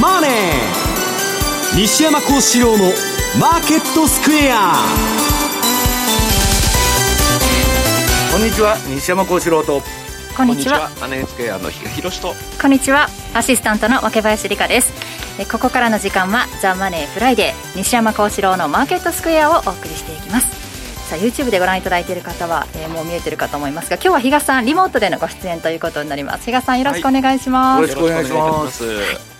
マネー」西山孝四郎の「マーケットスクエア」こんにちは。西山孝四郎と。こんにちは。マネースクエアのひろしと。こんにちは。アシスタントの若林理香です。ここからの時間はザ・マネーフライデー西山孝四郎のマーケットスクエアをお送りしていきます。さあ YouTube でご覧いただいている方は、えー、もう見えてるかと思いますが今日は比嘉さんリモートでのご出演ということになります。比嘉さんよろしくお願いします、はい、よろしくお願いします、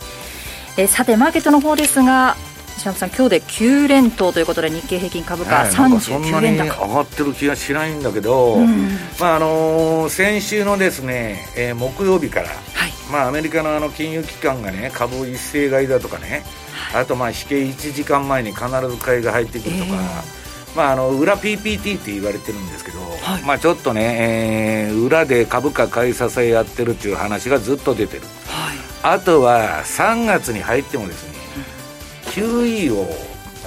えー、さてマーケットの方ですが石山さん今日で9連投ということで日経平均株価39円高、上がってる気がしないんだけど、うん、まああのー、先週のですね、えー、木曜日から、はい、まあ、アメリカのあの金融機関がね株一斉買いだとかね、はい、あとまあ引け1時間前に必ず買いが入ってくるとか、えーまあ、あの裏 PPT って言われてるんですけど、はい、まあ、ちょっとね、えー、裏で株価買い支えやってるっていう話がずっと出てる、はい、あとは3月に入ってもですね、うん、QE を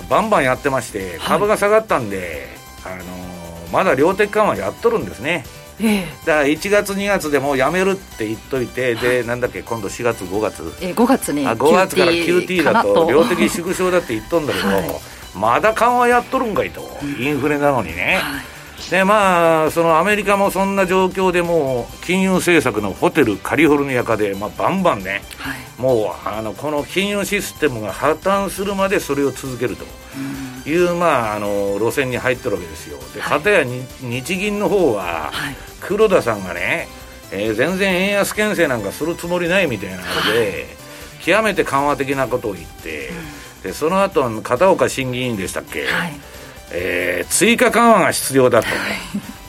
バンバンやってまして株が下がったんで、はい、あのー、まだ量的緩和やっとるんですね。ええ、だから1月2月でもやめるって言っといて、でなんだっけ今度4月5月、えー、5月にあ5月から QT だと。量的縮小だって言っとんだけど、はいまだ緩和やっとるんかいと、インフレなのにね。でまあ、そのアメリカもそんな状況でもう金融政策のホテルカリフォルニア化で、まあ、バンバンね、はい、もうあのこの金融システムが破綻するまでそれを続けると。いう、まあ、あの路線に入ってるわけですよ。で片や日銀の方は、黒田さんがね、えー、全然円安牽制なんかするつもりないみたいなので、極めて緩和的なことを言って、でその後片岡審議員でしたっけ、はい、えー、追加緩和が必要だと、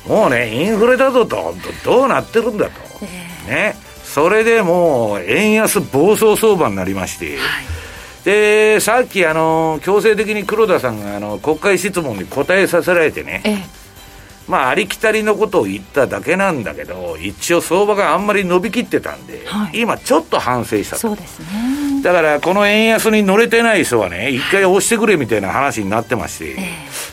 もうねインフレだぞと。どうなってるんだと、えー、ね。それでもう円安暴走相場になりまして、はい、でさっきあの強制的に黒田さんがあの国会質問に答えさせられてね、えーまあ、ありきたりのことを言っただけなんだけど、一応相場があんまり伸びきってたんで、はい、今ちょっと反省したそうですね。だから、この円安に乗れてない人はね、一回押してくれみたいな話になってまして、えー、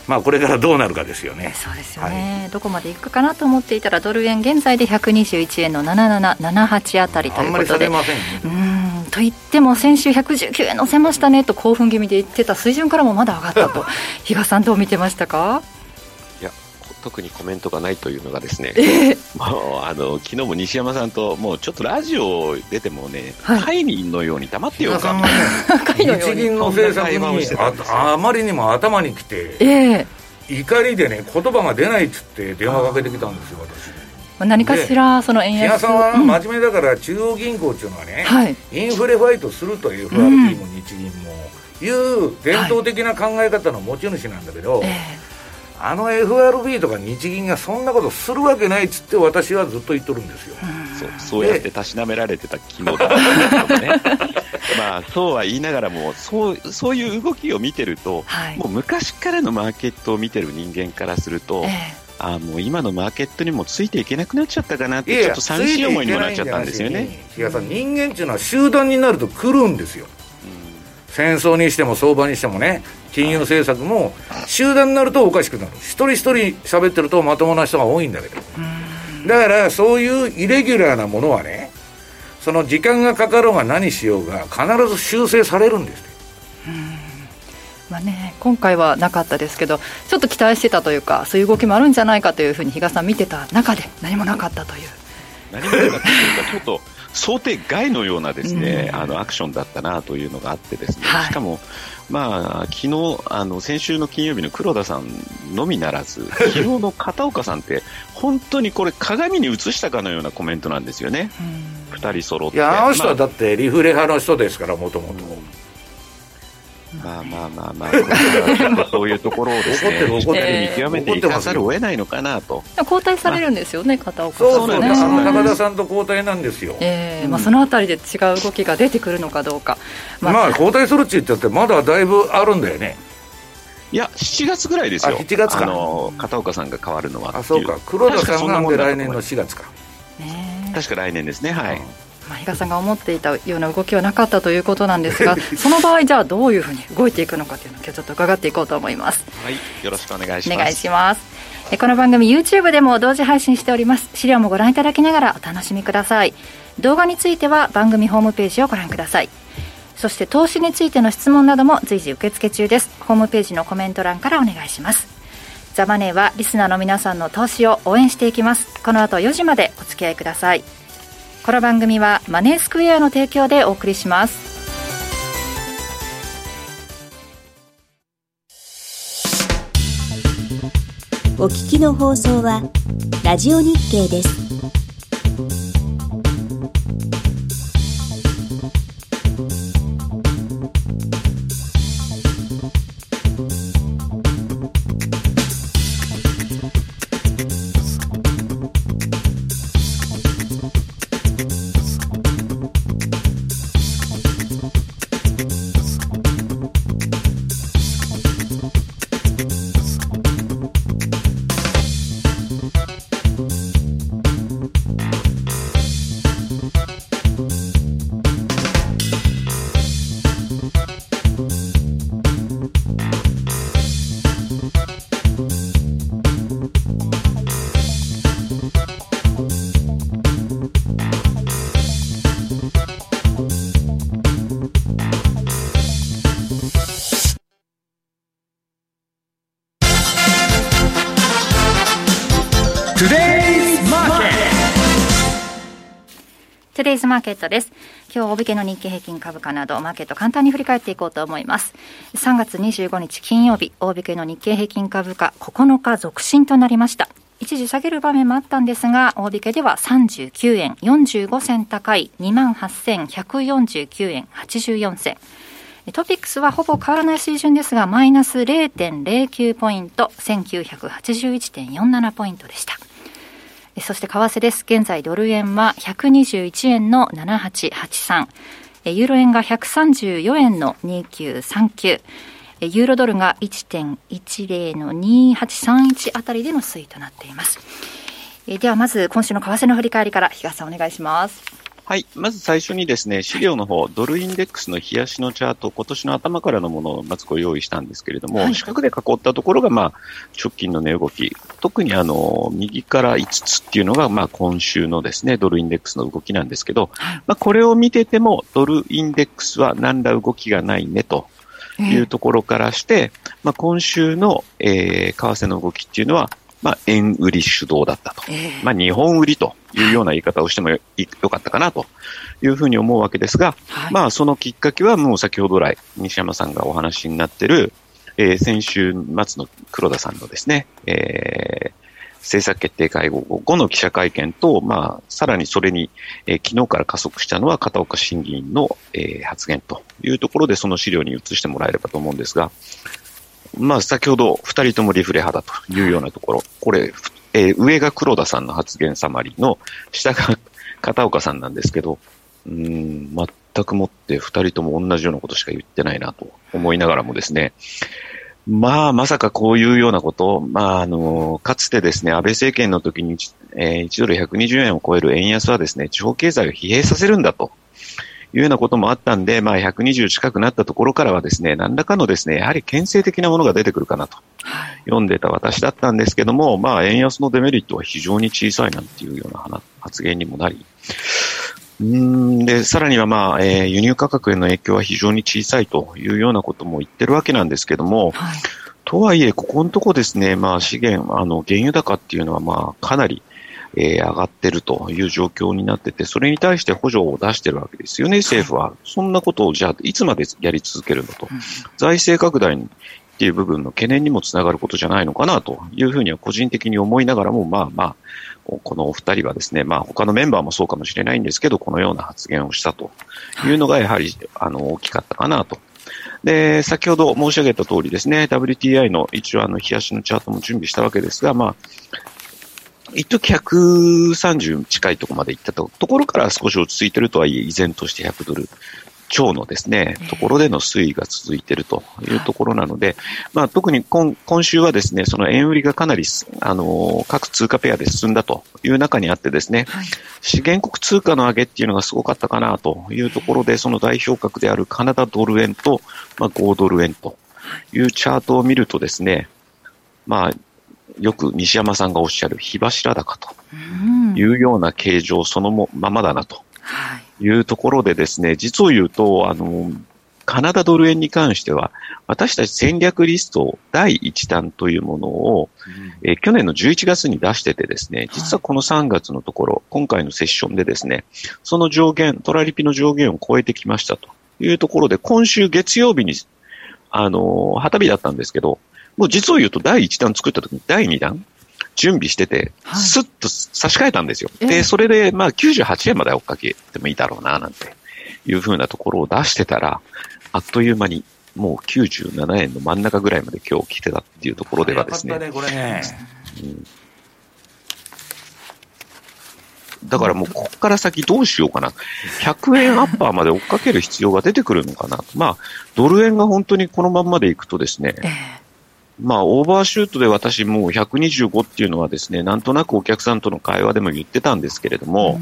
まあ、これからどうなるかですよね。そうですよね、はい、どこまでいくかなと思っていたら、ドル円、現在で121円の7778あたりということで。あんまり下げません、ね、うんと言っても、先週119円乗せましたねと興奮気味で言ってた水準からもまだ上がったと、比嘉さん、どう見てましたか？特にコメントがないというのがですね、えー、もうあの昨日も西山さんともうちょっとラジオ出てもね、はい、会議のように黙ってようか、ね、日銀の政策にああまりにも頭にきて、えー、怒りでね言葉が出ないっつって電話かけてきたんですよ私。何かしらその円安。さんは真面目だから中央銀行っていうのはね、はい、インフレファイトするという FRB も日銀も、いう伝統的な考え方の持ち主なんだけど、はいえ。ーあの FRB とか日銀がそんなことするわけないっつって私はずっと言っとるんですよ、そうそうやってたしなめられてた昨日だ。ね。まあそうは言いながらもそうそういう動きを見てると、はい、もう昔からのマーケットを見てる人間からすると、えーあもう今のマーケットにもついていけなくなっちゃったかなってちょっと寂しい思いにもなっちゃったんですよね。いやさ人間っていうのは集団になると来るんですよ。戦争にしても相場にしてもね金融政策も集団になるとおかしくなる。一人一人喋ってるとまともな人が多いんだけど。だからそういうイレギュラーなものはねその時間がかかろうが何しようが必ず修正されるんですまあね、今回はなかったですけどちょっと期待してたというかそういう動きもあるんじゃないかというふうに比嘉さん見てた中で何もなかったという。何もなかったというかちょっと想定外のようなですね、うん、あのアクションだったなというのがあってですね、はい、しかも、まあ、昨日あの先週の金曜日の黒田さんのみならず 昨日の片岡さんって本当にこれ鏡に映したかのようなコメントなんですよね、うん、2人揃って。いやあの人はだってリフレ派の人ですからもともと。まあまあまあまあ、そういうところをですね、しっかり見極めていかざるを得ないのかなと。交代されるんですよね、片岡さん。そうそう、ね、高田さんと交代なんですよ。ええー、まあそのあたりで違う動きが出てくるのかどうか。まあ、まあ、交代するって言ったってまだだいぶあるんだよね。いや、7月ぐらいですよ。7月か。あの片岡さんが変わるのは。あ、そうか。黒田さんが来年の4月か。確か来年ですね。はい。まあ、比嘉さんが思っていたような動きはなかったということなんですが その場合じゃあどういうふうに動いていくのかというのを今日ちょっと伺っていこうと思います。はいよろしくお願いします。お願いします。この番組 YouTube でも同時配信しております。資料もご覧いただきながらお楽しみください。動画については番組ホームページをご覧ください。そして投資についての質問なども随時受付中です。ホームページのコメント欄からお願いします。ザ・マネーはリスナーの皆さんの投資を応援していきます。この後4時までお付き合いくださいこの番組はマネースクエアの提供でお送りします。お聞きの放送はラジオ日経です。デイズマーケットです。今日、大引けの日経平均株価など、マーケット簡単に振り返っていこうと思います。3月25日金曜日、大引けの日経平均株価9日続伸となりました。一時下げる場面もあったんですが、大引けでは39円45銭高い28,149円84銭。トピックスはほぼ変わらない水準ですが、マイナス0.09ポイント、1981.47ポイントでした。そして為替です。現在ドル円は121円の7883。ユーロ円が134円の2939。ユーロドルが1.10の2831あたりでの推移となっています。ではまず今週の為替の振り返りから東さんお願いします。はい。まず最初にですね、資料の方、ドルインデックスの冷やしのチャート、今年の頭からのものをまずご用意したんですけれども、はい、四角で囲ったところが、まあ、直近の値動き。特にあの、右から5つっていうのが、まあ、今週のですね、ドルインデックスの動きなんですけど、まあ、これを見てても、ドルインデックスは何ら動きがないねと。いうところからして、まあ、今週の、えー、為替の動きっていうのは、まあ、円売り主導だったと。えー、まあ、日本売りというような言い方をしてもよよかったかなというふうに思うわけですが、はい、まあ、そのきっかけはもう先ほど来、西山さんがお話になっている、えー、先週末の黒田さんのですね、えー、政策決定会合後の記者会見と、まあ、さらにそれに、えー、昨日から加速したのは片岡審議員の、えー、発言というところで、その資料に移してもらえればと思うんですが、まあ、先ほど二人ともリフレ派だというようなところ、これ、えー、上が黒田さんの発言サマリの、下が片岡さんなんですけど、うん、全くもって二人とも同じようなことしか言ってないなと思いながらもですね、まあ、まさかこういうようなこと、まあ、あの、かつてですね、安倍政権の時に、えー、1ドル120円を超える円安はですね、地方経済を疲弊させるんだと。いうようなこともあったんで、まあ、120近くなったところからはですね、何らかのですね、やはり牽制的なものが出てくるかなと、読んでた私だったんですけども、まあ、円安のデメリットは非常に小さいなんていうような発言にもなり、うんで、さらにはまあ、えー、輸入価格への影響は非常に小さいというようなことも言ってるわけなんですけども、はい、とはいえ、ここのとこですね、まあ、資源、あの、原油高っていうのはまあ、かなり、えー、上がってるという状況になってて、それに対して補助を出してるわけですよね、政府は。そんなことをじゃあ、いつまでやり続けるのと。財政拡大っていう部分の懸念にもつながることじゃないのかなというふうには個人的に思いながらも、まあまあ、このお二人はですね、まあ他のメンバーもそうかもしれないんですけど、このような発言をしたというのがやはり、あの、大きかったかなと。で、先ほど申し上げた通りですね、WTI の一応あの、冷やしのチャートも準備したわけですが、まあ、一時130近いところまで行ったところから少し落ち着いてるとはいえ、依然として100ドル超のですね、ところでの推移が続いているというところなので、まあ、特に今今週はですね、その円売りがかなり、あの、各通貨ペアで進んだという中にあってですね、はい、資源国通貨の上げっていうのがすごかったかなというところで、その代表格であるカナダドル円と、まあ、5ドル円というチャートを見るとですね、まあ、よく西山さんがおっしゃる火柱高というような形状そのままだなとい。うところでですね、実を言うと、あの、カナダドル円に関しては、私たち戦略リスト第1弾というものを、うん、え去年の11月に出しててですね、実はこの3月のところ、はい、今回のセッションでですね、その上限、トラリピの上限を超えてきましたというところで、今週月曜日に、あの、旗日だったんですけど、もう実を言うと第1弾作った時に第2弾準備してて、スッと差し替えたんですよ。で、それで、まあ98円まで追っかけてもいいだろうな、なんていうふうなところを出してたら、あっという間にもう97円の真ん中ぐらいまで今日来てたっていうところではですね。ねこれね、うんだからもうここから先どうしようかな。100円アッパーまで追っかける必要が出てくるのかな。まあ、ドル円が本当にこのまんまでいくとですね、まあ、オーバーシュートで私もう125っていうのはですね、なんとなくお客さんとの会話でも言ってたんですけれども、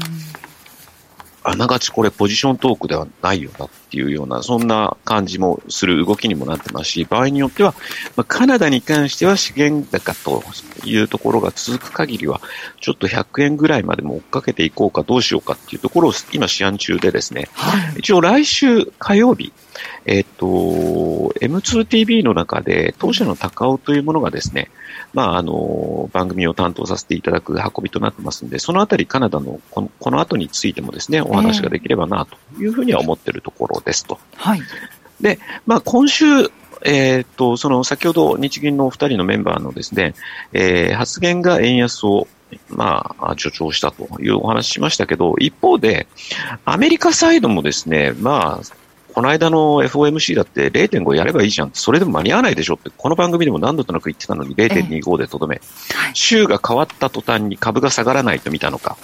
あながちこれポジショントークではないよなっていうような、そんな感じもする動きにもなってますし、場合によっては、まあ、カナダに関しては資源高というところが続く限りは、ちょっと100円ぐらいまでも追っかけていこうかどうしようかっていうところを今試案中でですね、はい、一応来週火曜日、えっ、と、M2TV の中で当社の高尾というものがですね、まあ、あの、番組を担当させていただく運びとなってますんで、そのあたりカナダのこのこの後についてもですね、お話ができればなというふうには思っているところですと。はい。で、まあ、今週、えー、っと、その先ほど日銀のお二人のメンバーのですね、えー、発言が円安をまあ、助長したというお話しましたけど、一方で、アメリカサイドもですね、まあ、この間の FOMC だって0.5やればいいじゃんそれでも間に合わないでしょって、この番組でも何度となく言ってたのに0.25でとどめ、週が変わった途端に株が下がらないと見たのか、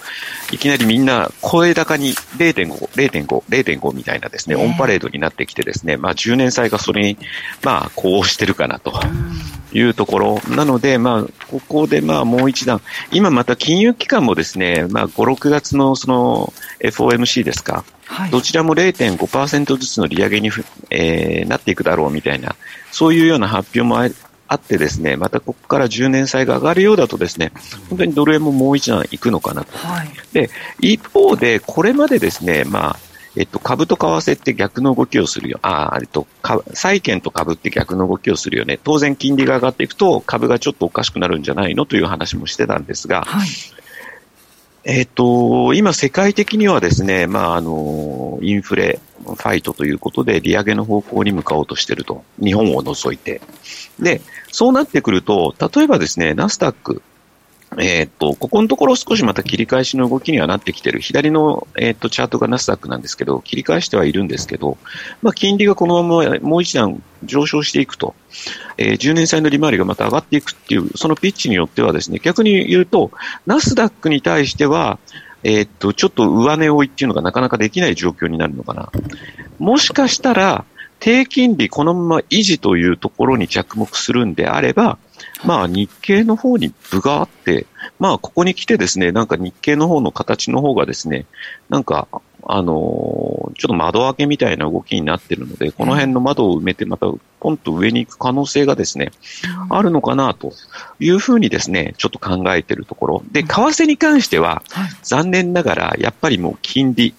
いきなりみんな声高に0.5、0.5、0.5みたいなですね、オンパレードになってきてですね、まあ10年債がそれに、まあこうしてるかなと。いうところ。なので、まあ、ここでまあもう一段、今また金融機関もですね、まあ5、6月のその FOMC ですか、はい、どちらも0.5%ずつの利上げに、えー、なっていくだろうみたいな、そういうような発表もああってですね、またここから10年債が上がるようだとですね、本当にドル円ももう一段いくのかなと。はい、で、一方で、これまでですね、まあ、えっと、株と為替って逆の動きをするよ。ああ、えっと、債券と株って逆の動きをするよね。当然金利が上がっていくと株がちょっとおかしくなるんじゃないのという話もしてたんですが、はい、えっ、と、今世界的にはですね、まあ、あの、インフレファイトということで利上げの方向に向かおうとしてると。日本を除いて。で、そうなってくると、例えばですね、ナスダック、えっ、と、ここのところ少しまた切り返しの動きにはなってきてる。左の、えっ、と、チャートがナスダックなんですけど、切り返してはいるんですけど、まあ、金利がこのままもう一段上昇していくと、えー、10年債の利回りがまた上がっていくっていう、そのピッチによってはですね、逆に言うと、ナスダックに対しては、えっ、と、ちょっと上値追いっていうのがなかなかできない状況になるのかな。もしかしたら、低金利このまま維持というところに着目するんであれば、まあ日経の方に部があって、まあここに来てですね、なんか日経の方の形の方がですね、なんか、あのー、ちょっと窓開けみたいな動きになってるので、この辺の窓を埋めてまたポンと上に行く可能性がですね、あるのかなというふうにですね、ちょっと考えているところ。で、為替に関しては、残念ながら、やっぱりもう金利、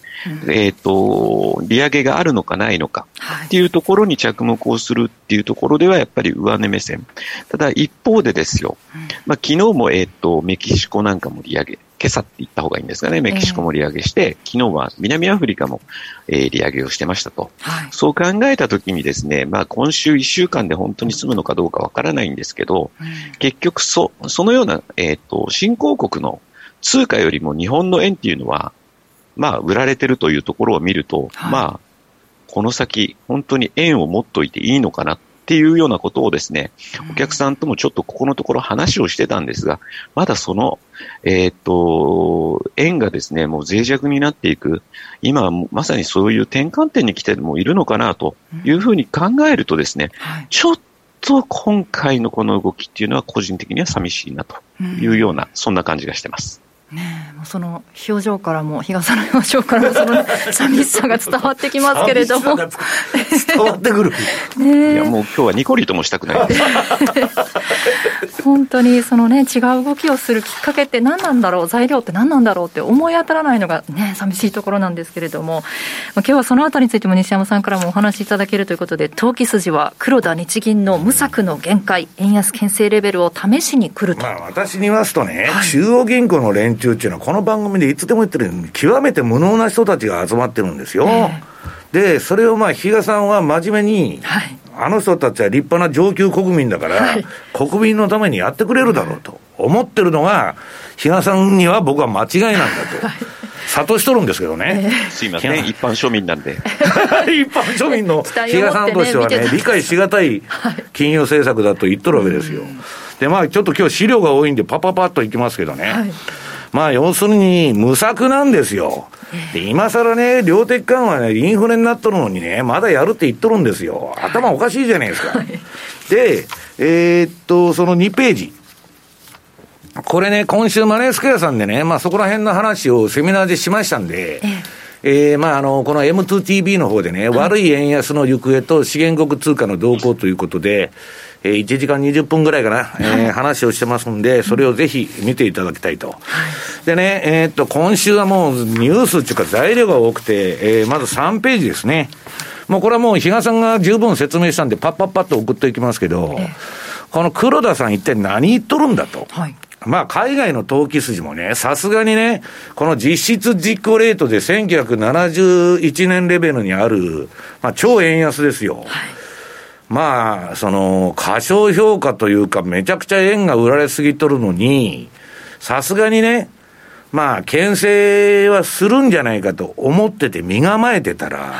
えっ、と、利上げがあるのかないのかっていうところに着目をするっていうところでは、やっぱり上値目線。ただ一方でですよ、まあ昨日もえっ、と、メキシコなんかも利上げ、今朝って言った方がいいんですかね、メキシコも利上げして、昨日は南アフリカも、えー、利上げをしてましたと。はい、そう考えたときにですね、まあ今週1週間で本当に済むのかどうかわからないんですけど、うん、結局そ、そのような、えっ、ー、と、新興国の通貨よりも日本の円っていうのは、まあ、売られてるというところを見ると、はい、まあ、この先、本当に円を持っといていいのかなっていうようなことをですね、お客さんともちょっとここのところ話をしてたんですが、まだその、えっ、と、円がですね、もう脆弱になっていく、今まさにそういう転換点に来てもいるのかなというふうに考えるとですね、ちょっと今回のこの動きっていうのは個人的には寂しいなというような、そんな感じがしてます。ね、もうその表情からも日傘の表情からもその 寂しさが伝わってきますけれども。伝わってくる、ね、いやもう今日はニコリともしたくない。本当にそのね、違う動きをするきっかけって何なんだろう、材料って何なんだろうって思い当たらないのがね、寂しいところなんですけれども、今日はそのあたりについても西山さんからもお話しいただけるということで、投機筋は黒田日銀の無策の限界、円安牽制レベルを試しに来ると。まあ私に言わすとね、はい、中央銀行の連中っていうのは、この番組でいつでも言ってるように、極めて無能な人たちが集まってるんですよ。えー、で、それをまあ、比嘉さんは真面目に、はいあの人たちは立派な上級国民だから、はい、国民のためにやってくれるだろうと思ってるのが、比嘉さんには僕は間違いなんだと。諭しとるんですけどね。すいません、一般庶民なんで。一般庶民の 比嘉さんとしてはね、理解しがたい金融政策だと言っとるわけですよ。で、まあ、ちょっと今日資料が多いんで、パパパッといきますけどね。はい、まあ、要するに、無策なんですよ。で、今更ね、量的緩和ね、インフレになっとるのにね、まだやるって言っとるんですよ。頭おかしいじゃないですか。はい、で、えー、っと、その2ページ。これね、今週マネースクエアさんでね、まあそこら辺の話をセミナーでしましたんで、ええー、まあ、あの、この M2TV の方でね、悪い円安の行方と資源国通貨の動向ということで、えー、1時間20分ぐらいかな、えー、話をしてますんで、それをぜひ見ていただきたいと。でね、えー、っと、今週はもうニュースっていうか材料が多くて、えー、まず3ページですね。もうこれはもう比嘉さんが十分説明したんで、パッパッパッと送っていきますけど、この黒田さん一体何言っとるんだと。はいまあ、海外の投機筋もね、さすがにね、この実質実行レートで1971年レベルにある、まあ、超円安ですよ。はいまあ、その、過小評価というか、めちゃくちゃ円が売られすぎとるのに、さすがにね、まあ、牽制はするんじゃないかと思ってて身構えてたら、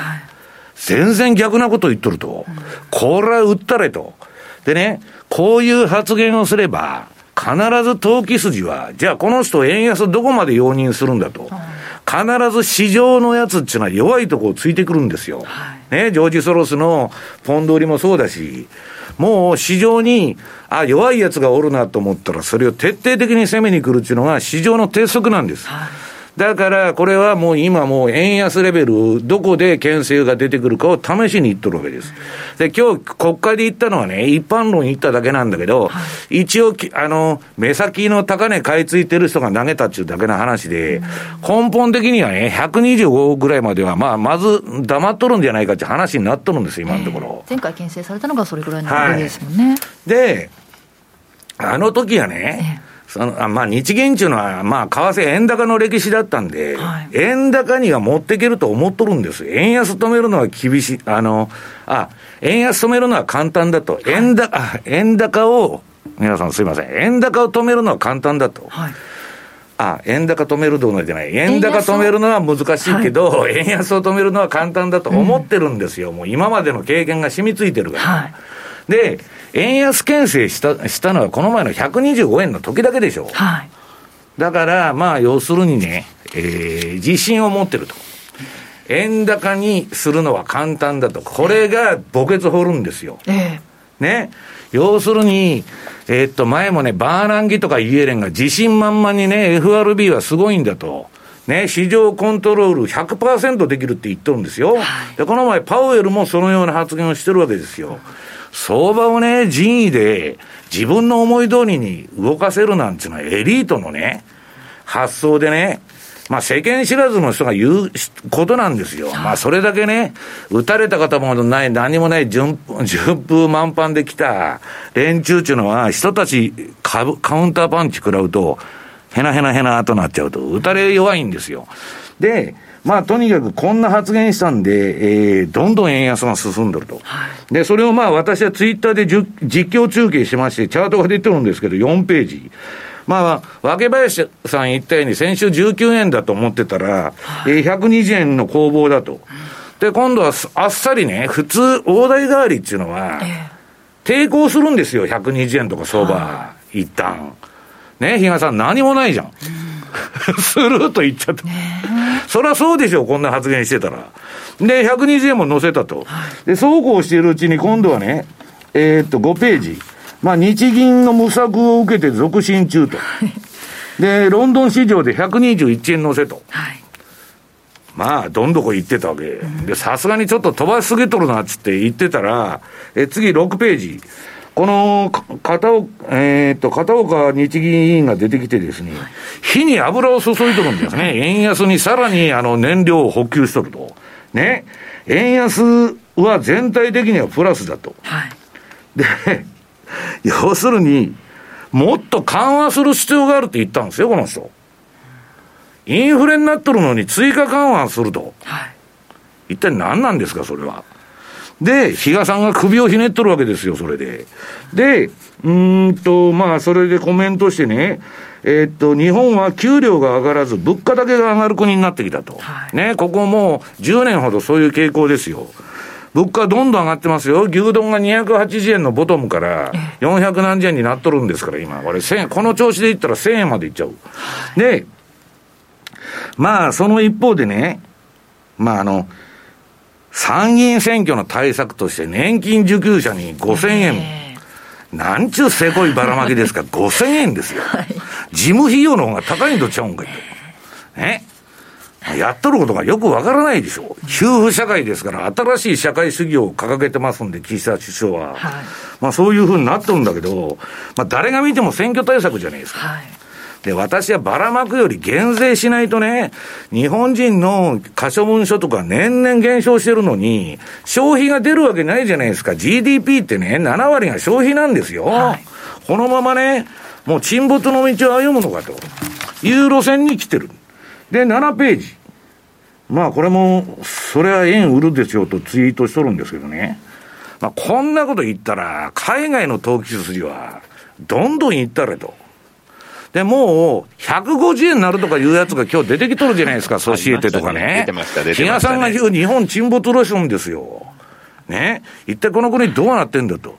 全然逆なこと言っとると。これは売ったれと。でね、こういう発言をすれば、必ず投機筋は、じゃあこの人円安どこまで容認するんだと。必ず市場のやつっていうのは弱いとこをついてくるんですよ。ね、ジョージ・ソロスのポンド売りもそうだし、もう市場に、あ、弱いやつがおるなと思ったら、それを徹底的に攻めに来るっていうのが市場の鉄則なんです。はいだから、これはもう今もう円安レベル、どこで牽制が出てくるかを試しに言っとるわけです。で、今日国会で言ったのはね、一般論言っただけなんだけど、はい、一応、あの、目先の高値買い付いてる人が投げたっていうだけの話で、根本的にはね、125ぐらいまでは、まあ、まず黙っとるんじゃないかって話になっとるんです、今のところ。前回牽制されたのがそれぐらいのレベルですもんね。はい、で、あの時はね、そのあまあ、日銀っていうのは、まあ、為替円高の歴史だったんで、はい、円高には持っていけると思っとるんです。円安止めるのは厳しい、あの、あ、円安止めるのは簡単だと。円高、はい、円高を、皆さんすいません。円高を止めるのは簡単だと。はいあ、円高止めるどうのじゃない。円高止めるのは難しいけど、はい、円安を止めるのは簡単だと思ってるんですよ。うん、もう今までの経験が染みついてるから。はい、で、円安牽制したしたのは、この前の125円の時だけでしょ。はい、だから、まあ、要するにね、えー、自信を持ってると。円高にするのは簡単だと。これが墓穴掘るんですよ。えー、ね。要するに、えー、っと、前もね、バーナンギとかイエレンが自信満々にね、FRB はすごいんだと。ね、市場コントロール100%できるって言っとるんですよ。で、この前、パウエルもそのような発言をしてるわけですよ。相場をね、人為で自分の思い通りに動かせるなんていうのはエリートのね、発想でね、まあ世間知らずの人が言うことなんですよ。まあそれだけね、撃たれた方もない、何もない順順風満帆で来た連中っていうのは、人たちカカウンターパンチ食らうと、へなへなへなとなっちゃうと、撃たれ弱いんですよ。で、まあ、とにかくこんな発言したんで、えー、どんどん円安が進んでると。はい、で、それをまあ、私はツイッターで実況中継しまして、チャートが出てるんですけど、4ページ。まあ、若林さん言ったように、先週19円だと思ってたら、はい、えー、120円の攻防だと。で、今度はあっさりね、普通、大台代わりっていうのは、抵抗するんですよ、120円とか相場、はい、一旦。ね、比嘉さん、何もないじゃん。うん スルーと言っちゃった。そりゃそうでしょう、こんな発言してたら。で、120円も載せたと。で、そうこうしているうちに今度はね、えー、っと、5ページ。まあ、日銀の無策を受けて続伸中と。で、ロンドン市場で121円乗せと。はい、まあ、どんどこ行ってたわけ。で、さすがにちょっと飛ばしすぎとるなっつって言ってたら、え、次6ページ。この片岡、えー、っと、片岡日銀委員が出てきてですね、火に油を注いとるんですね。円安にさらにあの燃料を補給しとると。ね。円安は全体的にはプラスだと。はい、で、要するに、もっと緩和する必要があるって言ったんですよ、この人。インフレになっとるのに追加緩和すると。はい、一体何なんですか、それは。で、比嘉さんが首をひねっとるわけですよ、それで。で、うんと、まあ、それでコメントしてね、えー、っと、日本は給料が上がらず、物価だけが上がる国になってきたと。はい、ね、ここもう10年ほどそういう傾向ですよ。物価どんどん上がってますよ。牛丼が280円のボトムから400何十円になっとるんですから、今。これ1000円、この調子でいったら1000円までいっちゃう。で、まあ、その一方でね、まああの、参議院選挙の対策として年金受給者に5000円。なんちゅうせこいばらまきですか、5000円ですよ。事務費用の方が高いんとちゃうんかいね。やっとることがよくわからないでしょう。給付社会ですから、新しい社会主義を掲げてますんで、岸田首相は。はい、まあそういうふうになっとるんだけど、まあ誰が見ても選挙対策じゃないですか。はいで、私はばらまくより減税しないとね、日本人の可処分所得が年々減少してるのに、消費が出るわけないじゃないですか。GDP ってね、7割が消費なんですよ。はい、このままね、もう沈没の道を歩むのかという路線に来てる。で、7ページ。まあこれも、それは円売るですよとツイートしとるんですけどね。まあこんなこと言ったら、海外の投機筋は、どんどん行ったれと。で、もう、150円になるとかいうやつが今日出てきとるじゃないですか、ソシエテとかね。出てました、出てました、ね。比嘉さんが言う日本沈没ロションですよ。ね。一体この国どうなってんだと。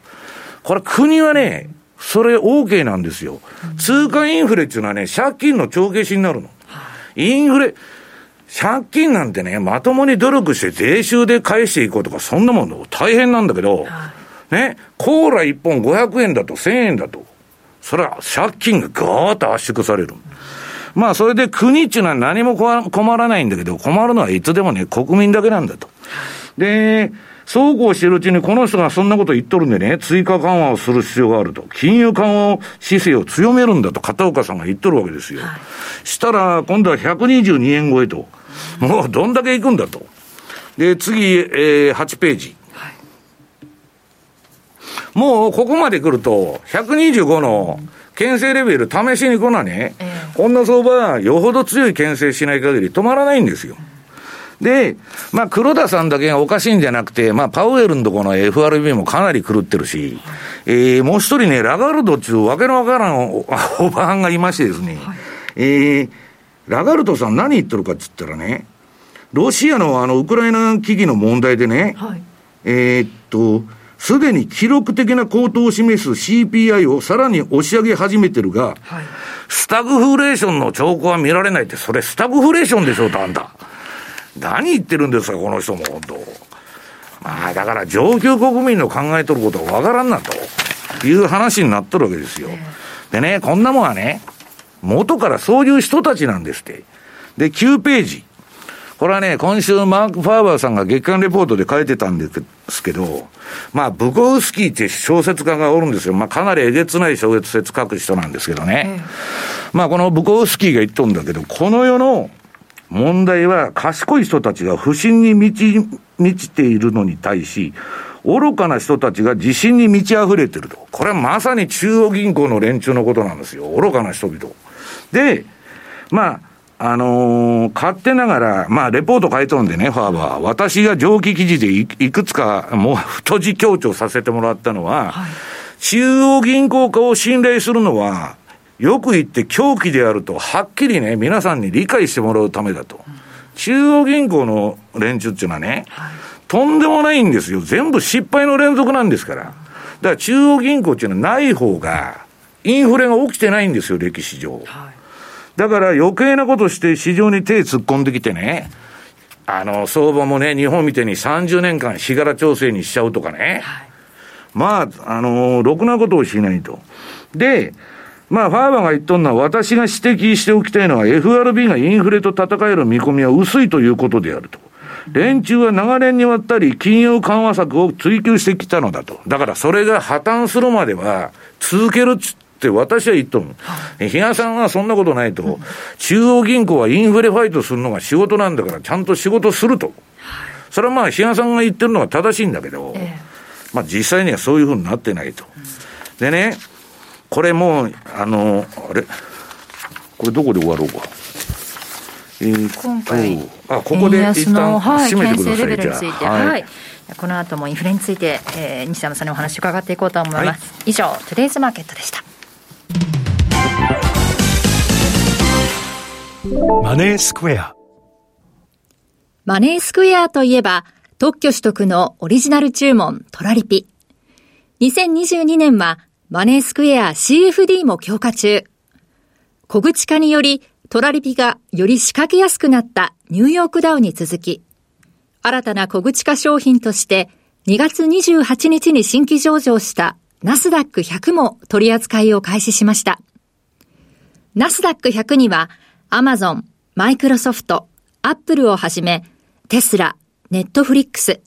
これ国はね、それ OK なんですよ。通貨インフレっていうのはね、借金の帳消しになるの。インフレ、借金なんてね、まともに努力して税収で返していこうとか、そんなもの大変なんだけど、ね、コーラ1本500円だと1000円だと。それは借金がガーッと圧縮される。まあ、それで国っていうのは何も困らないんだけど、困るのはいつでもね、国民だけなんだと。で、そうこうしてるうちにこの人がそんなこと言っとるんでね、追加緩和をする必要があると。金融緩和姿勢を強めるんだと片岡さんが言っとるわけですよ。はい、したら、今度は122円超えと。もうどんだけいくんだと。で、次、えー、8ページ。もうここまで来ると、125の牽制レベル試しにこなね、こんな相場はよほど強い牽制しない限り止まらないんですよ。で、まあ、黒田さんだけがおかしいんじゃなくて、まあ、パウエルのところの FRB もかなり狂ってるし、えー、もう一人ね、ラガルドっていうわけのわからんおおばはんがいましてですね、はい、えー、ラガルドさん何言ってるかって言ったらね、ロシアのあの、ウクライナ危機の問題でね、はい、えー、っと、すでに記録的な高騰を示す CPI をさらに押し上げ始めてるが、はい、スタグフレーションの兆候は見られないって、それスタグフレーションでしょうと、あんた。何言ってるんですか、この人も、本当。まあ、だから上級国民の考えとることはわからんな、という話になっとるわけですよ。でね、こんなもんはね、元からそういう人たちなんですって。で、9ページ。これはね、今週マーク・ファーバーさんが月間レポートで書いてたんですけど、まあ、ブコウスキーって小説家がおるんですよ。まあ、かなりえげつない小説書く人なんですけどね。まあ、このブコウスキーが言っとるんだけど、この世の問題は賢い人たちが不信に満ち、満ちているのに対し、愚かな人たちが自信に満ち溢れてると。これはまさに中央銀行の連中のことなんですよ。愚かな人々。で、まあ、あのー、勝手ながら、まあ、レポート書いとるんでね、ファーバー。私が上記記事でいくつか、もう、太字強調させてもらったのは、はい、中央銀行家を信頼するのは、よく言って狂気であると、はっきりね、皆さんに理解してもらうためだと。うん、中央銀行の連中っていうのはね、はい、とんでもないんですよ。全部失敗の連続なんですから。だから中央銀行っていうのはない方が、インフレが起きてないんですよ、歴史上。はいだから余計なことして市場に手突っ込んできてね、あの、相場もね、日本みたいに30年間日柄調整にしちゃうとかね。はい、まあ、あの、ろくなことをしないと。で、まあ、ファーバーが言っとんのは、私が指摘しておきたいのは、FRB がインフレと戦える見込みは薄いということであると。連中は長年にわたり金融緩和策を追求してきたのだと。だからそれが破綻するまでは続けるっつって私は言っとる。はい、比嘉さんはそんなことないと、うん、中央銀行はインフレファイトするのが仕事なんだからちゃんと仕事すると。それはまあ比嘉さんが言ってるのは正しいんだけど、えー、まあ実際にはそういうふうになってないと。でね、これもう、あの、あれ？これどこで終わろうか？えー、今回、あ、ここで一旦締めてください、じゃあ。はい。この後もインフレについて、えー、西山さんにお話伺っていこうと思います。はい、以上、トゥデイズマーケットでした。マネースクエア。マネースクエアといえば、特許取得のオリジナル注文トラリピ。2022年はマネースクエア CFD も強化中。小口化によりトラリピがより仕掛けやすくなったニューヨークダウに続き、新たな小口化商品として2月28日に新規上場したナスダック100も取り扱いを開始しました。ナスダック100にはアマゾン、マイクロソフト、アップルをはじめテスラ、ネットフリックス、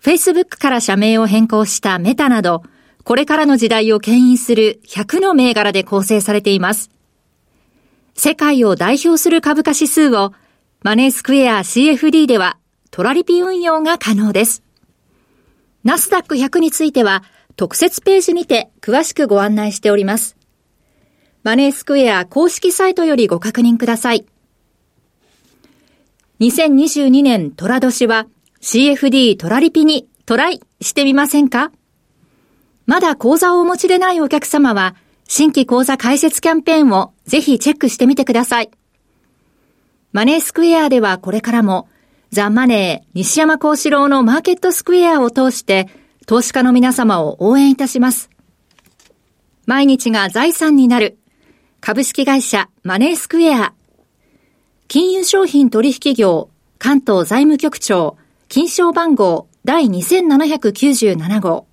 フェイスブックから社名を変更したメタなど、これからの時代を牽引する100の銘柄で構成されています。世界を代表する株価指数をマネースクエア CFD ではトラリピ運用が可能です。ナスダック100については特設ページにて詳しくご案内しております。マネースクエア公式サイトよりご確認ください。2022年トラ年は CFD トラリピにトライしてみませんか？まだ講座をお持ちでないお客様は新規講座開設キャンペーンをぜひチェックしてみてください。マネースクエアではこれからもザ・マネー西山幸四郎のマーケットスクエアを通して投資家の皆様を応援いたします。毎日が財産になる株式会社マネースクエア金融商品取引業関東財務局長金賞番号第2797号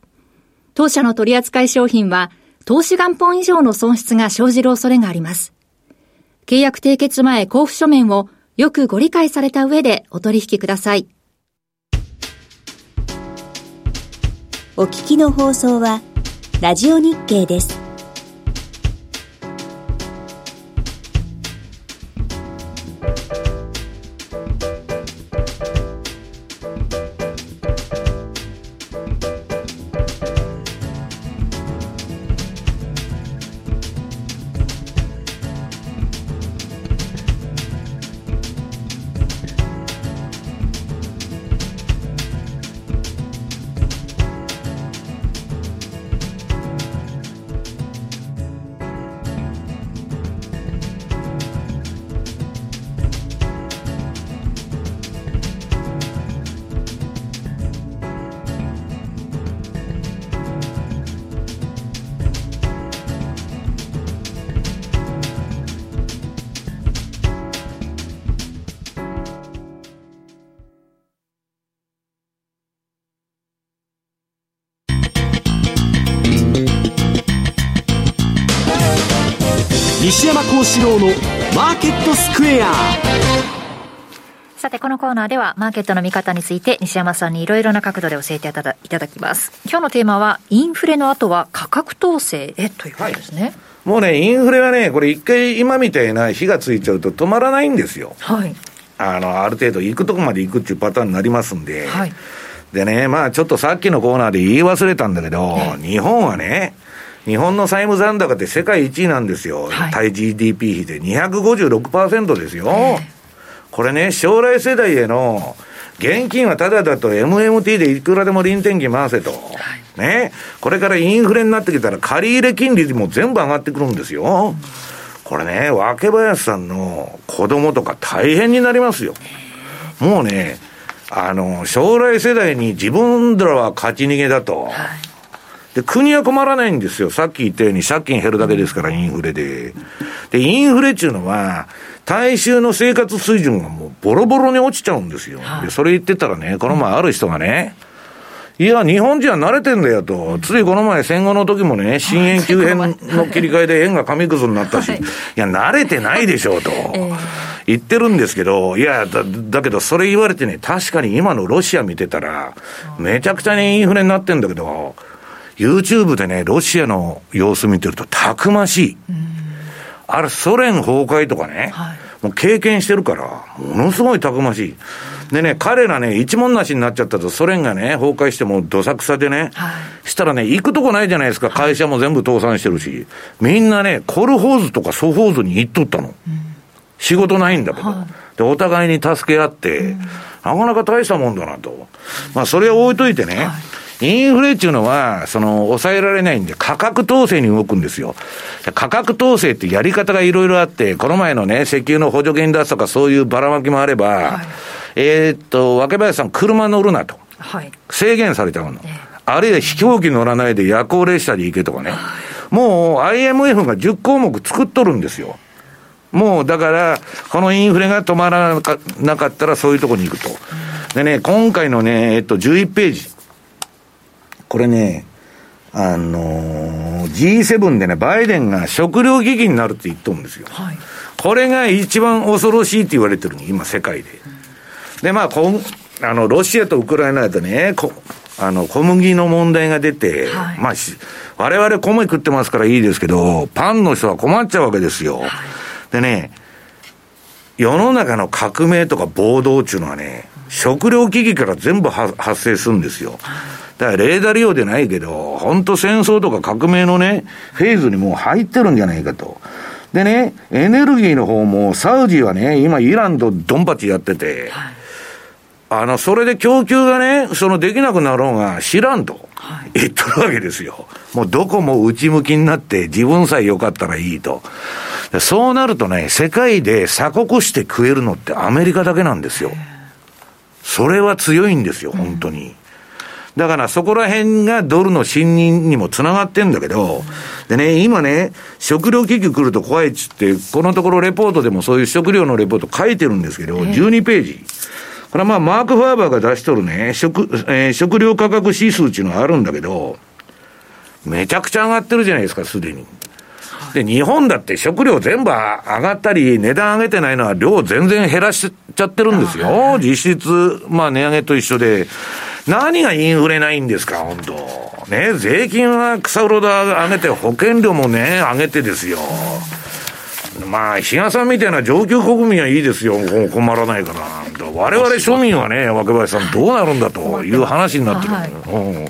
当社の取扱商品は投資元本以上の損失が生じる恐れがあります。契約締結前交付書面をよくご理解された上でお取引ください。お聞きの放送は、ラジオ日経です。幸四郎のマーケットスクエアさて、このコーナーでは、マーケットの見方について、西山さんにいろいろな角度で教えていただきます。今日のテーマは、インフレの後は価格統制へということですね。はい、もうね、インフレはね、これ一回今みたいな火がついちゃうと止まらないんですよ。はい。あの、ある程度行くとこまで行くっていうパターンになりますんで。はい。でね、まあちょっとさっきのコーナーで言い忘れたんだけど、日本はね、日本の債務残高って世界一位なんですよ。はい、対 GDP 比で256%ですよ。これね、将来世代への現金はただだと MMT でいくらでも臨転機回せと。はい、ね。これからインフレになってきたら借入金利も全部上がってくるんですよ。これね、若林さんの子供とか大変になりますよ。もうね、あの、将来世代に自分らは勝ち逃げだと。はいで、国は困らないんですよ。さっき言ったように借金減るだけですから、インフレで。で、インフレっていうのは、大衆の生活水準がもうボロボロに落ちちゃうんですよ。で、それ言ってたらね、この前ある人がね、いや、日本人は慣れてんだよと。ついこの前戦後の時もね、新円急変の切り替えで円が紙くずになったし、いや、慣れてないでしょうと。言ってるんですけど、いやだ、だけどそれ言われてね、確かに今のロシア見てたら、めちゃくちゃにインフレになってんだけど、YouTube でね、ロシアの様子見てるとたくましい。あれ、ソ連崩壊とかね、はい、もう経験してるから、ものすごいたくましい。でね、彼らね、一文なしになっちゃったと、ソ連がね、崩壊してもどさくさでね、はい、したらね、行くとこないじゃないですか、会社も全部倒産してるし、みんなね、コルホーズとかソホーズに行っとったの。うん、仕事ないんだけど、はい、で、お互いに助け合って、うん、なかなか大したもんだなと。まあ、それを置いといてね、はいインフレっていうのは、その、抑えられないんで、価格統制に動くんですよ。価格統制ってやり方がいろいろあって、この前のね、石油の補助金出すとかそういうばらまきもあれば、はい、えっと、若林さん、車乗るなと。はい、制限されちゃうの。あるいは飛行機乗らないで夜行列車で行けとかね。もう IMF が10項目作っとるんですよ。もうだから、このインフレが止まらなかったらそういうところに行くと。でね、今回のね、えっと、11ページ。これね、あのー、G7 でね、バイデンが食糧危機になるって言っとるんですよ。はい、これが一番恐ろしいって言われてる今、世界で。うんで、まあ、こんあの、ロシアとウクライナでね、こあの、小麦の問題が出て、はい、まあ、我々米食ってますからいいですけど、パンの人は困っちゃうわけですよ。はい、でね、世の中の革命とか暴動っていうのはね、食料危機から全部発生するんですよ。だからレーダー利用でないけど、本当戦争とか革命のね、フェーズにもう入ってるんじゃないかと。でね、エネルギーの方も、サウジはね、今イランとドンパチやってて、はいあの、それで供給がね、そのできなくなろうが知らんと言っとるわけですよ。もうどこも内向きになって自分さえ良かったらいいと。そうなるとね、世界で鎖国して食えるのってアメリカだけなんですよ。それは強いんですよ、本当に。だからそこら辺がドルの信任にもつながってんだけど、でね、今ね、食料危機来ると怖いっつって、このところレポートでもそういう食料のレポート書いてるんですけど、12ページ。これはまあ、マーク・ファーバーが出しとるね、食、えー、食料価格指数っていうのがあるんだけど、めちゃくちゃ上がってるじゃないですか、すでに。で、日本だって食料全部上がったり、値段上げてないのは量全然減らしちゃってるんですよ。実質、まあ値上げと一緒で。何がインフレないんですか、本当ね、税金は草ほど上げて、保険料もね、上げてですよ。まあ、比嘉さんみたいな上級国民はいいですよ、困らないから。我々庶民はね、若林さん、どうなるんだという話になってる、はい、うん、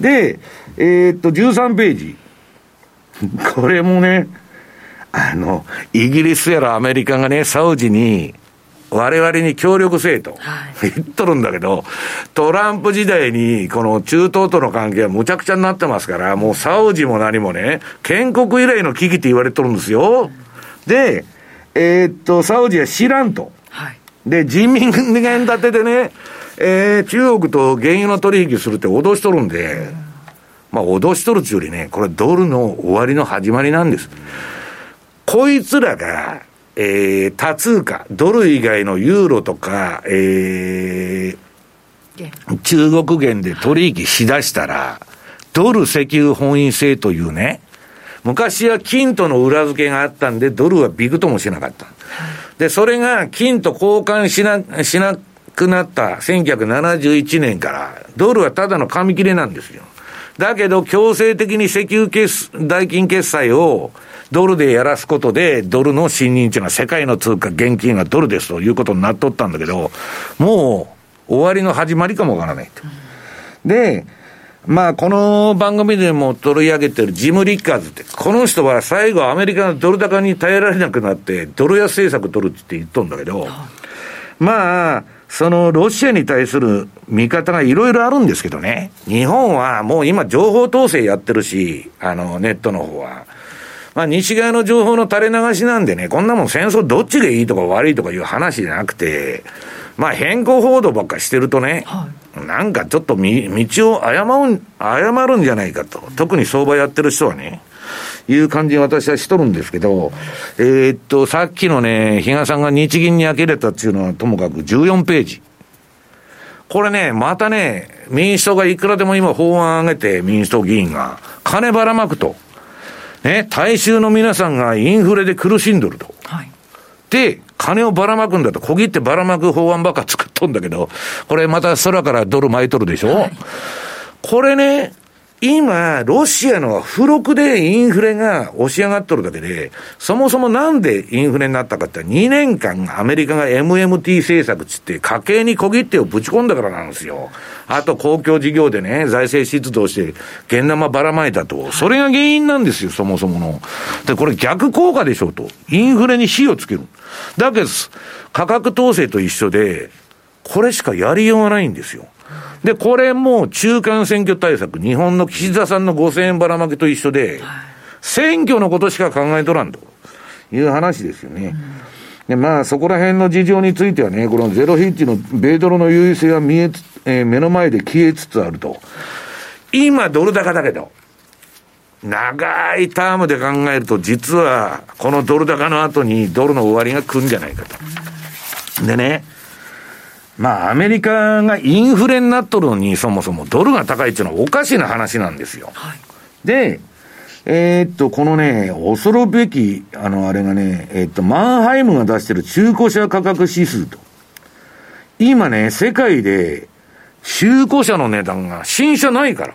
で、えー、っと、13ページ。これもね、あの、イギリスやらアメリカがね、サウジに、我々に協力せえと、言っとるんだけど、トランプ時代に、この中東との関係はむちゃくちゃになってますから、もうサウジも何もね、建国以来の危機って言われとるんですよ。で、えー、っと、サウジは知らんと。はい、で、人民元建てでね、えー、中国と原油の取引するって脅しとるんで、まあ、脅しとるっちゅうよりね、これドルの終わりの始まりなんです。こいつらが、えー、多通貨、ドル以外のユーロとか、えー、中国元で取引しだしたら、ドル石油本位制というね、昔は金との裏付けがあったんで、ドルはビクともしなかった。で、それが金と交換しな、しなくなった1971年から、ドルはただの紙切れなんですよ。だけど、強制的に石油決代金決済をドルでやらすことで、ドルの信任値が世界の通貨、現金がドルですということになっとったんだけど、もう終わりの始まりかもわからないと。で、まあ、この番組でも取り上げてるジム・リッカーズって、この人は最後アメリカのドル高に耐えられなくなって、ドル安政策取るって言っとんだけど、まあ、そのロシアに対する見方がいろいろあるんですけどね、日本はもう今情報統制やってるし、あの、ネットの方は。まあ、西側の情報の垂れ流しなんでね、こんなもん戦争どっちがいいとか悪いとかいう話じゃなくて、まあ、変更報道ばっかしてるとね、はい、なんかちょっと道を誤る誤るんじゃないかと、特に相場やってる人はね、いう感じに私はしとるんですけど、えー、っと、さっきのね、比嘉さんが日銀に呆れたっていうのはともかく14ページ。これね、またね、民主党がいくらでも今法案上げて、民主党議員が、金ばらまくと。ね、大衆の皆さんがインフレで苦しんどると。はい、で、金をばらまくんだと、小切ってばらまく法案ばっか作っとんだけど、これまた空からドル巻いとるでしょ、はい、これね、今、ロシアの付録でインフレが押し上がっとるだけで、そもそもなんでインフレになったかって、2年間アメリカが MMT 政策つって家計に小切手をぶち込んだからなんですよ。あと公共事業でね、財政出動して、現生ばらまいたと。それが原因なんですよ、そもそもの。で、これ逆効果でしょうと。インフレに火をつける。だけど、価格統制と一緒で、これしかやりようがないんですよ。で、これも中間選挙対策、日本の岸田さんの5000円ばらまきと一緒で、選挙のことしか考えとらんという話ですよね。で、まあ、そこら辺の事情についてはね、このゼロヒッチの米ドルの優位性が見えつ、えー、目の前で消えつつあると。今、ドル高だけど、長いタームで考えると、実は、このドル高の後にドルの終わりが来るんじゃないかと。でね、まあ、アメリカがインフレになっとるのに、そもそもドルが高いっていうのはおかしな話なんですよ。はい、で、えー、っと、このね、恐るべき、あの、あれがね、えー、っと、マンハイムが出してる中古車価格指数と。今ね、世界で中古車の値段が新車ないから。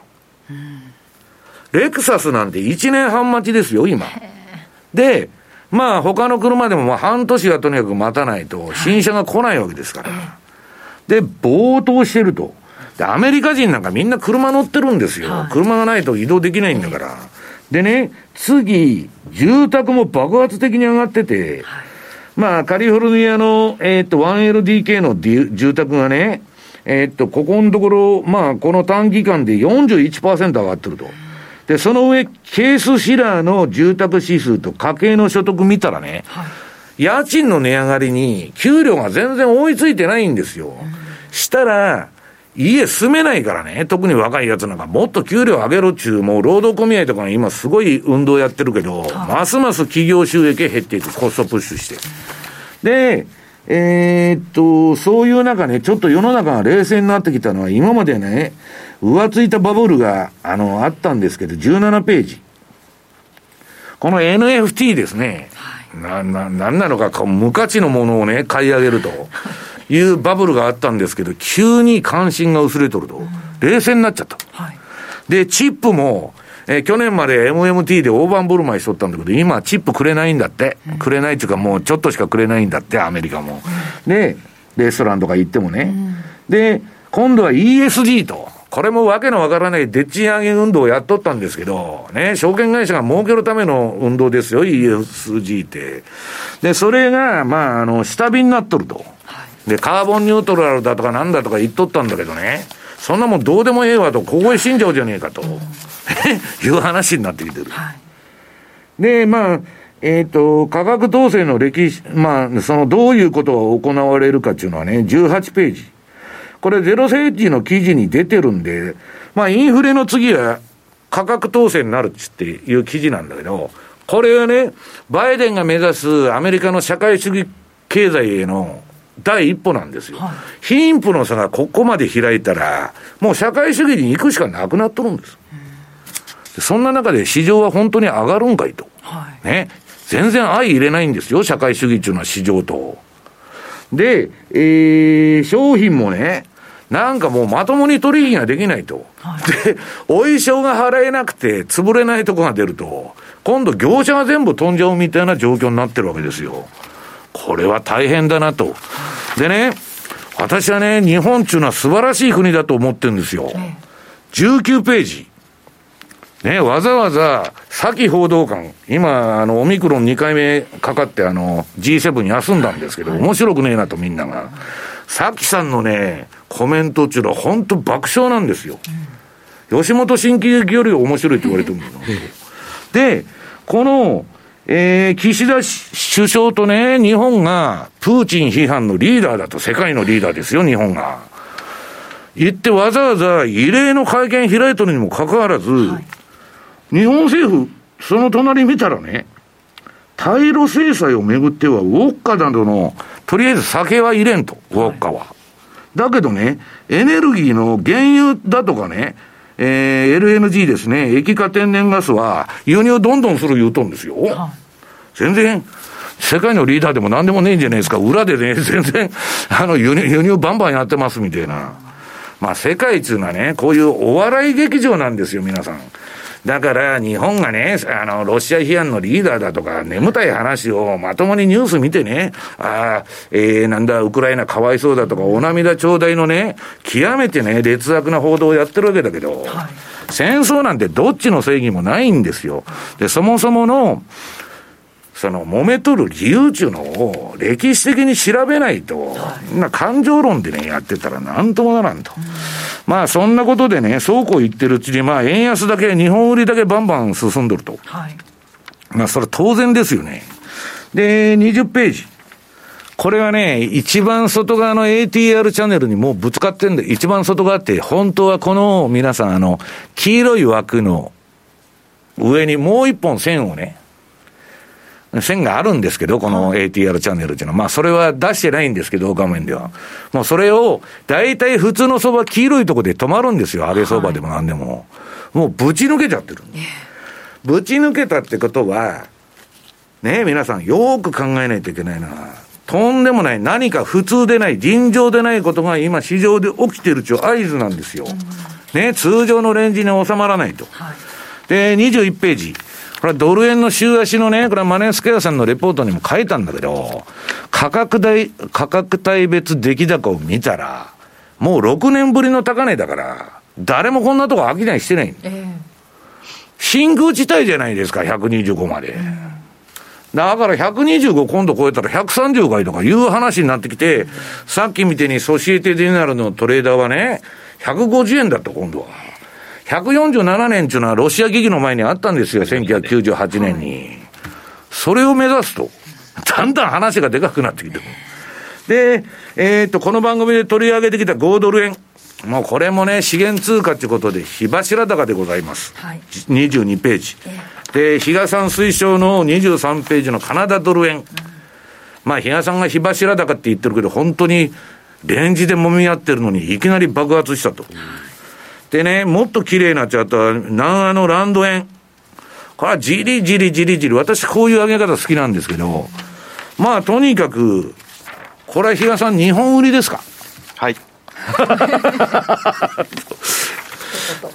レクサスなんて1年半待ちですよ、今。で、まあ他の車でもまあ半年はとにかく待たないと新車が来ないわけですから。で、暴騰してると。で、アメリカ人なんかみんな車乗ってるんですよ。はい、車がないと移動できないんだから。でね、次、住宅も爆発的に上がってて、はい、まあ、カリフォルニアの、えー、っと、1LDK の住宅がね、えー、っと、ここのところ、まあ、この短期間で41%上がってると。で、その上、ケースシラーの住宅指数と家計の所得見たらね、はい家賃の値上がりに給料が全然追いついてないんですよ。したら、家住めないからね、特に若いやつなんかもっと給料上げろっちゅう、もう労働組合とか今すごい運動やってるけど、ますます企業収益減っていく、コストプッシュして。で、えー、っと、そういう中ね、ちょっと世の中が冷静になってきたのは、今までね、浮ついたバブルが、あの、あったんですけど、17ページ。この NFT ですね。な、な、なんなのか、無価値のものをね、買い上げると いうバブルがあったんですけど、急に関心が薄れとると。冷静になっちゃった。はい、で、チップも、えー、去年まで MMT で大盤振る舞いしとったんだけど、今チップくれないんだって。うん、くれないっていうかもうちょっとしかくれないんだって、アメリカも。うん、で、レストランとか行ってもね。うん、で、今度は ESG と。これもわけのわからないでっち上げ運動をやっとったんですけど、ね、証券会社が儲けるための運動ですよ、ESG って。で、それが、まあ、あの、下火になっとると。で、カーボンニュートラルだとかなんだとか言っとったんだけどね、そんなもんどうでもええわと、ここへ死んじゃうじゃねえかと、いう話になってきてる。はい、で、まあ、えっ、ー、と、価格統制の歴史、まあ、その、どういうことが行われるかっていうのはね、18ページ。これゼロセージの記事に出てるんで、まあインフレの次は価格統制になるっていう記事なんだけど、これはね、バイデンが目指すアメリカの社会主義経済への第一歩なんですよ。はい、貧富の差がここまで開いたら、もう社会主義に行くしかなくなっとるんです。そんな中で市場は本当に上がるんかいと。はい、ね。全然相入れないんですよ、社会主義っていうのは市場と。で、えー、商品もね、なんかもうまともに取引ができないと。はい、で、お衣装が払えなくて潰れないとこが出ると、今度業者が全部飛んじゃうみたいな状況になってるわけですよ。これは大変だなと。でね、私はね、日本っていうのは素晴らしい国だと思ってるんですよ。19ページ。ね、わざわざ、先報道官、今、あの、オミクロン2回目かかって、あの、G7 に休んだんですけど、面白くねえなとみんなが。さきさんのね、コメントっていうのは本当爆笑なんですよ。うん、吉本新喜劇より面白いって言われてるんだで、この、えー、岸田首相とね、日本がプーチン批判のリーダーだと、世界のリーダーですよ、日本が。言ってわざわざ異例の会見開いてるにもかかわらず、はい、日本政府、その隣見たらね、対ロ制裁をめぐっては、ウォッカなどのとりあえず酒は入れんと、ウォッカは。はい、だけどね、エネルギーの原油だとかね、えー、LNG ですね、液化天然ガスは輸入どんどんする言うとんですよ。はい、全然。世界のリーダーでも何でもねえんじゃないですか。裏でね、全然、あの、輸入、輸入バンバンやってますみたいな。まあ、世界っていうのはね、こういうお笑い劇場なんですよ、皆さん。だから日本がね、あの、ロシア批判のリーダーだとか、眠たい話をまともにニュース見てね、ああ、えー、なんだ、ウクライナかわいそうだとか、お涙頂戴のね、極めてね、劣悪な報道をやってるわけだけど、はい、戦争なんてどっちの正義もないんですよ。で、そもそもの、その揉めとる理由っていうのを歴史的に調べないと、はい、な感情論でね、やってたらなんともならんと。うん、まあそんなことでね、そうこう言ってるうちに、まあ円安だけ、日本売りだけバンバン進んどると。はい、まあそれ当然ですよね。で、20ページ。これはね、一番外側の ATR チャンネルにもうぶつかってんで、一番外側って、本当はこの皆さん、あの、黄色い枠の上にもう一本線をね、線があるんですけど、この ATR チャンネルっていうのは。まあ、それは出してないんですけど、画面では。もうそれを、大体普通の相場、黄色いとこで止まるんですよ。安倍相場でも何でも。もうぶち抜けちゃってる。ぶち抜けたってことは、ね皆さん、よーく考えないといけないな。とんでもない、何か普通でない、尋常でないことが今、市場で起きてるっていう合図なんですよ。ね、通常のレンジに収まらないと。はい、で、21ページ。これはドル円の週足のね、これはマネースケアさんのレポートにも書いたんだけど、価格帯、価格帯別出来高を見たら、もう6年ぶりの高値だから、誰もこんなとこ飽きないしてない。えー、真空地帯じゃないですか、125まで。えー、だから125今度超えたら130回とかいう話になってきて、さっきみたいにソシエテディナルのトレーダーはね、150円だった今度は。147年っていうのはロシア危機の前にあったんですよ、1998年に。それを目指すと、だんだん話がでかくなってきてる。で、えー、っと、この番組で取り上げてきた5ドル円。もうこれもね、資源通貨ということで、火柱高でございます。はい、22ページ。で、比嘉さん推奨の23ページのカナダドル円。うん、まあ、比嘉さんが火柱高って言ってるけど、本当にレンジで揉み合ってるのに、いきなり爆発したと。うんでね、もっと綺麗になっちゃった南アのランド円。これはじりじりじりじり。私こういう上げ方好きなんですけど、まあとにかく、これは比嘉さん日本売りですか？はい。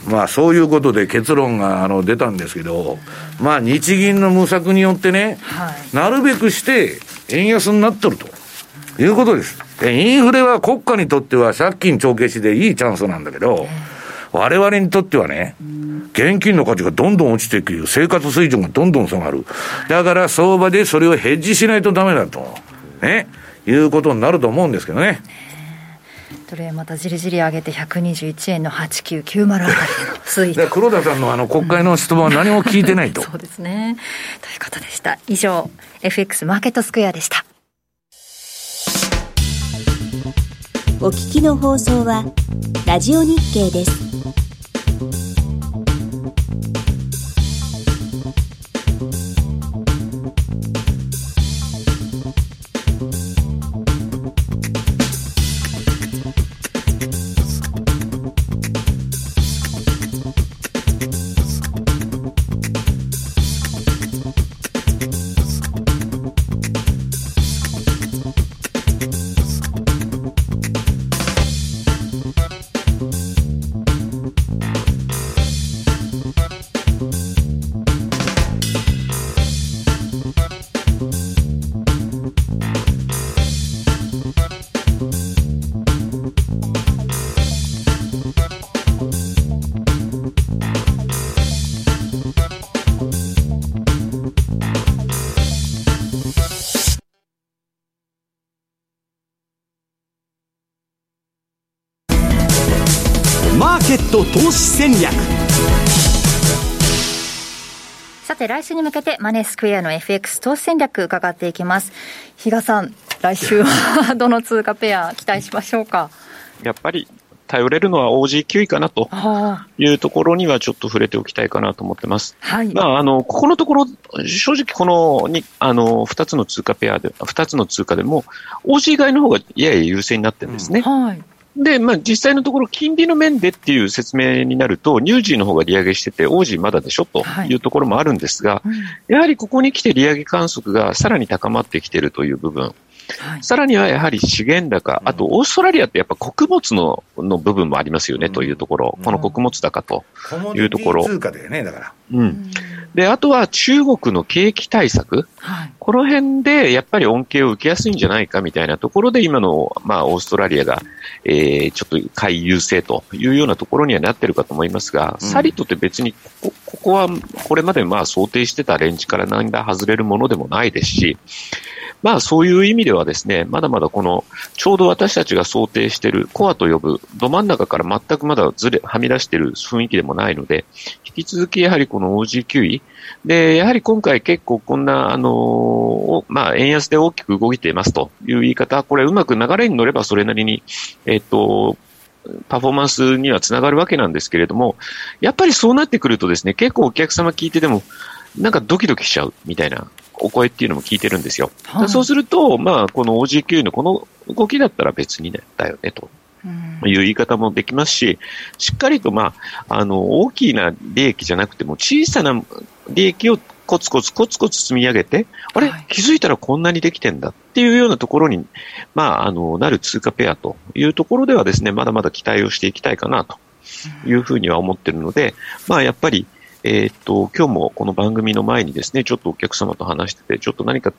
まあそういうことで結論があの出たんですけど、まあ日銀の無策によってね、はい、なるべくして円安になってるということです。インフレは国家にとっては借金帳消しでいいチャンスなんだけど、我々にとってはね、現金の価値がどんどん落ちていく、生活水準がどんどん下がる。だから相場でそれをヘッジしないとダメだと。ね。いうことになると思うんですけどね。それまたじりじり上げて121円の8990あたりの推移黒田さんのあの国会の質問は何も聞いてないと そうですねということでした以上 FX マーケットスクエアでしたお聞きの放送はラジオ日経です。戦略さて来週に向けてマネースクエアの FX 投資戦略伺っていきます比嘉さん来週はどの通貨ペア期待しましょうか？やっぱり頼れるのは OG9 位かなというところにはちょっと触れておきたいかなと思ってます。はい。まあ、あの、ここのところ、正直このに、あの、二つの通貨ペアで、二つの通貨でも、OG 以外の方がやや優勢になってるんですね。うん、はい。で、まあ、実際のところ、金利の面でっていう説明になると、ニュージーの方が利上げしてて、オージーまだでしょ？とい。うところもあるんですが、はいうん、やはりここに来て利上げ観測がさらに高まってきているという部分、はい、さらにはやはり資源高、あとオーストラリアってやっぱ穀物のの部分もありますよね、というところ、この穀物高というところ。通貨だよね、だから。うん。で、あとは中国の景気対策、はい、この辺でやっぱり恩恵を受けやすいんじゃないかみたいなところで、今の、まあ、オーストラリアが、えー、ちょっと買い優勢というようなところにはなってるかと思いますが、うん、サリットって別にここ、ここはこれまでまあ想定してたレンジから何ら外れるものでもないですし、まあそういう意味ではですね、まだまだこの、ちょうど私たちが想定しているコアと呼ぶ、ど真ん中から全くまだずれ、はみ出している雰囲気でもないので、引き続きやはりこの OG9 位、で、やはり今回結構こんな、あのまあ円安で大きく動いていますという言い方、これうまく流れに乗ればそれなりに、えっと、パフォーマンスにはつながるわけなんですけれども、やっぱりそうなってくるとですね、結構お客様聞いてでも、なんかドキドキしちゃうみたいなお声っていうのも聞いてるんですよ。はい、そうすると、まあ、この OG9 のこの動きだったら別にね、だよね、と。いう言い方もできますし、しっかりと、まあ、あの、大きな利益じゃなくても、小さな利益をコツコツコツコツ積み上げて、あれ、はい、気づいたらこんなにできてんだっていうようなところに、まあ、あの、なる通貨ペアというところではですね、まだまだ期待をしていきたいかなというふうには思ってるので、まあ、やっぱり、えー、っと、今日もこの番組の前にですね、ちょっとお客様と話してて、ちょっと何か、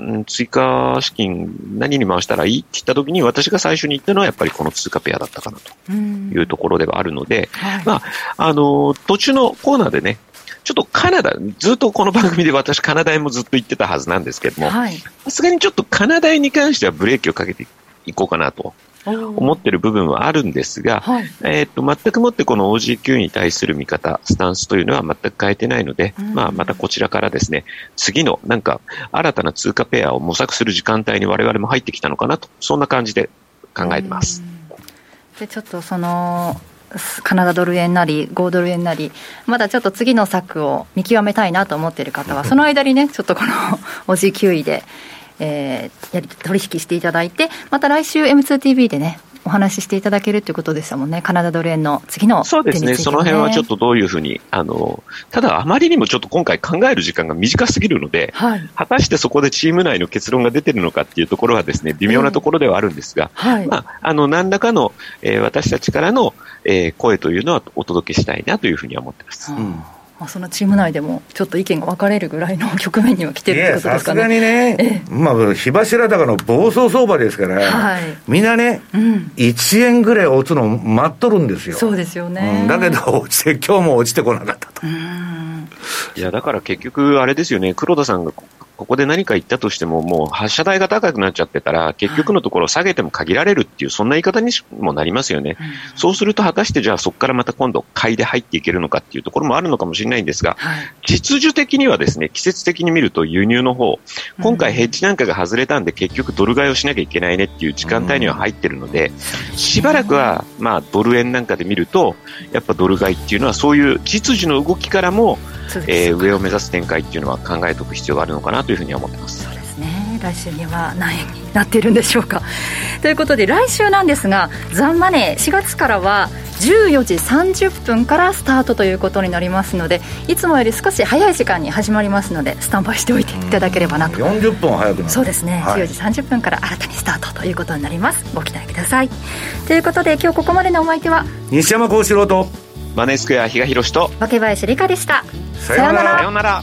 ん、追加資金何に回したらいいって言った時に、私が最初に言ったのはやっぱりこの通貨ペアだったかなというところではあるので、はい、まあ、あの、途中のコーナーでね、ちょっとカナダ、ずっとこの番組で私カナダへもずっと言ってたはずなんですけども、さすがにちょっとカナダへに関してはブレーキをかけていこうかなと思ってる部分はあるんですが、はい、えっと、全くもってこの OG9 に対する見方、スタンスというのは全く変えてないので、うん、まあ、またこちらからですね、次のなんか新たな通貨ペアを模索する時間帯に我々も入ってきたのかなと、そんな感じで考えてます。でちょっとそのカナダドル円なり、5ドル円なり、まだちょっと次の策を見極めたいなと思っている方は、その間にね、ちょっとこの OG9 位で、えー、やり取引していただいて、また来週 M2TV でね、お話ししていただけるということでしたもんね、カナダドル円の次の、ね、そうですね、その辺はちょっとどういうふうに、あのただ、あまりにもちょっと今回考える時間が短すぎるので、はい、果たしてそこでチーム内の結論が出てるのかっていうところはですね、微妙なところではあるんですが、えーはい、まあ、あの何らかの、えー、私たちからの、えー、声というのはお届けしたいなというふうには思ってます。うんまあ、そのチーム内でもちょっと意見が分かれるぐらいの局面には来てるってことですかね。さすがにね、まあ、火柱高の暴走相場ですから、はい、みんなね、うん、1円ぐらい落ちの待っとるんですよ。そうですよね。うん、だけど、落ちて、今日も落ちてこなかったと。いや、だから結局、あれですよね、黒田さんがここで何か言ったとしても、もう発射台が高くなっちゃってたら、結局のところ下げても限られるっていう、そんな言い方にもなりますよね。そうすると、果たしてじゃあそこからまた今度、買いで入っていけるのかっていうところもあるのかもしれないんですが、実需的にはですね、季節的に見ると輸入の方、今回ヘッジなんかが外れたんで、結局ドル買いをしなきゃいけないねっていう時間帯には入ってるので、しばらくは、まあ、ドル円なんかで見ると、やっぱドル買いっていうのは、そういう実需の動きからも、えー、上を目指す展開っていうのは考えておく必要があるのかなというふうには思ってます。そうですね。来週には何円になっているんでしょうか。ということで来週なんですがザンマネー4月からは14時30分からスタートということになりますのでいつもより少し早い時間に始まりますのでスタンバイしておいていただければなと。40分早くなる。そうですね、はい、14時30分から新たにスタートということになります。ご期待ください。ということで今日ここまでのお相手は西山幸四郎とマネースクエア比嘉宏と若林理香でした。さようなら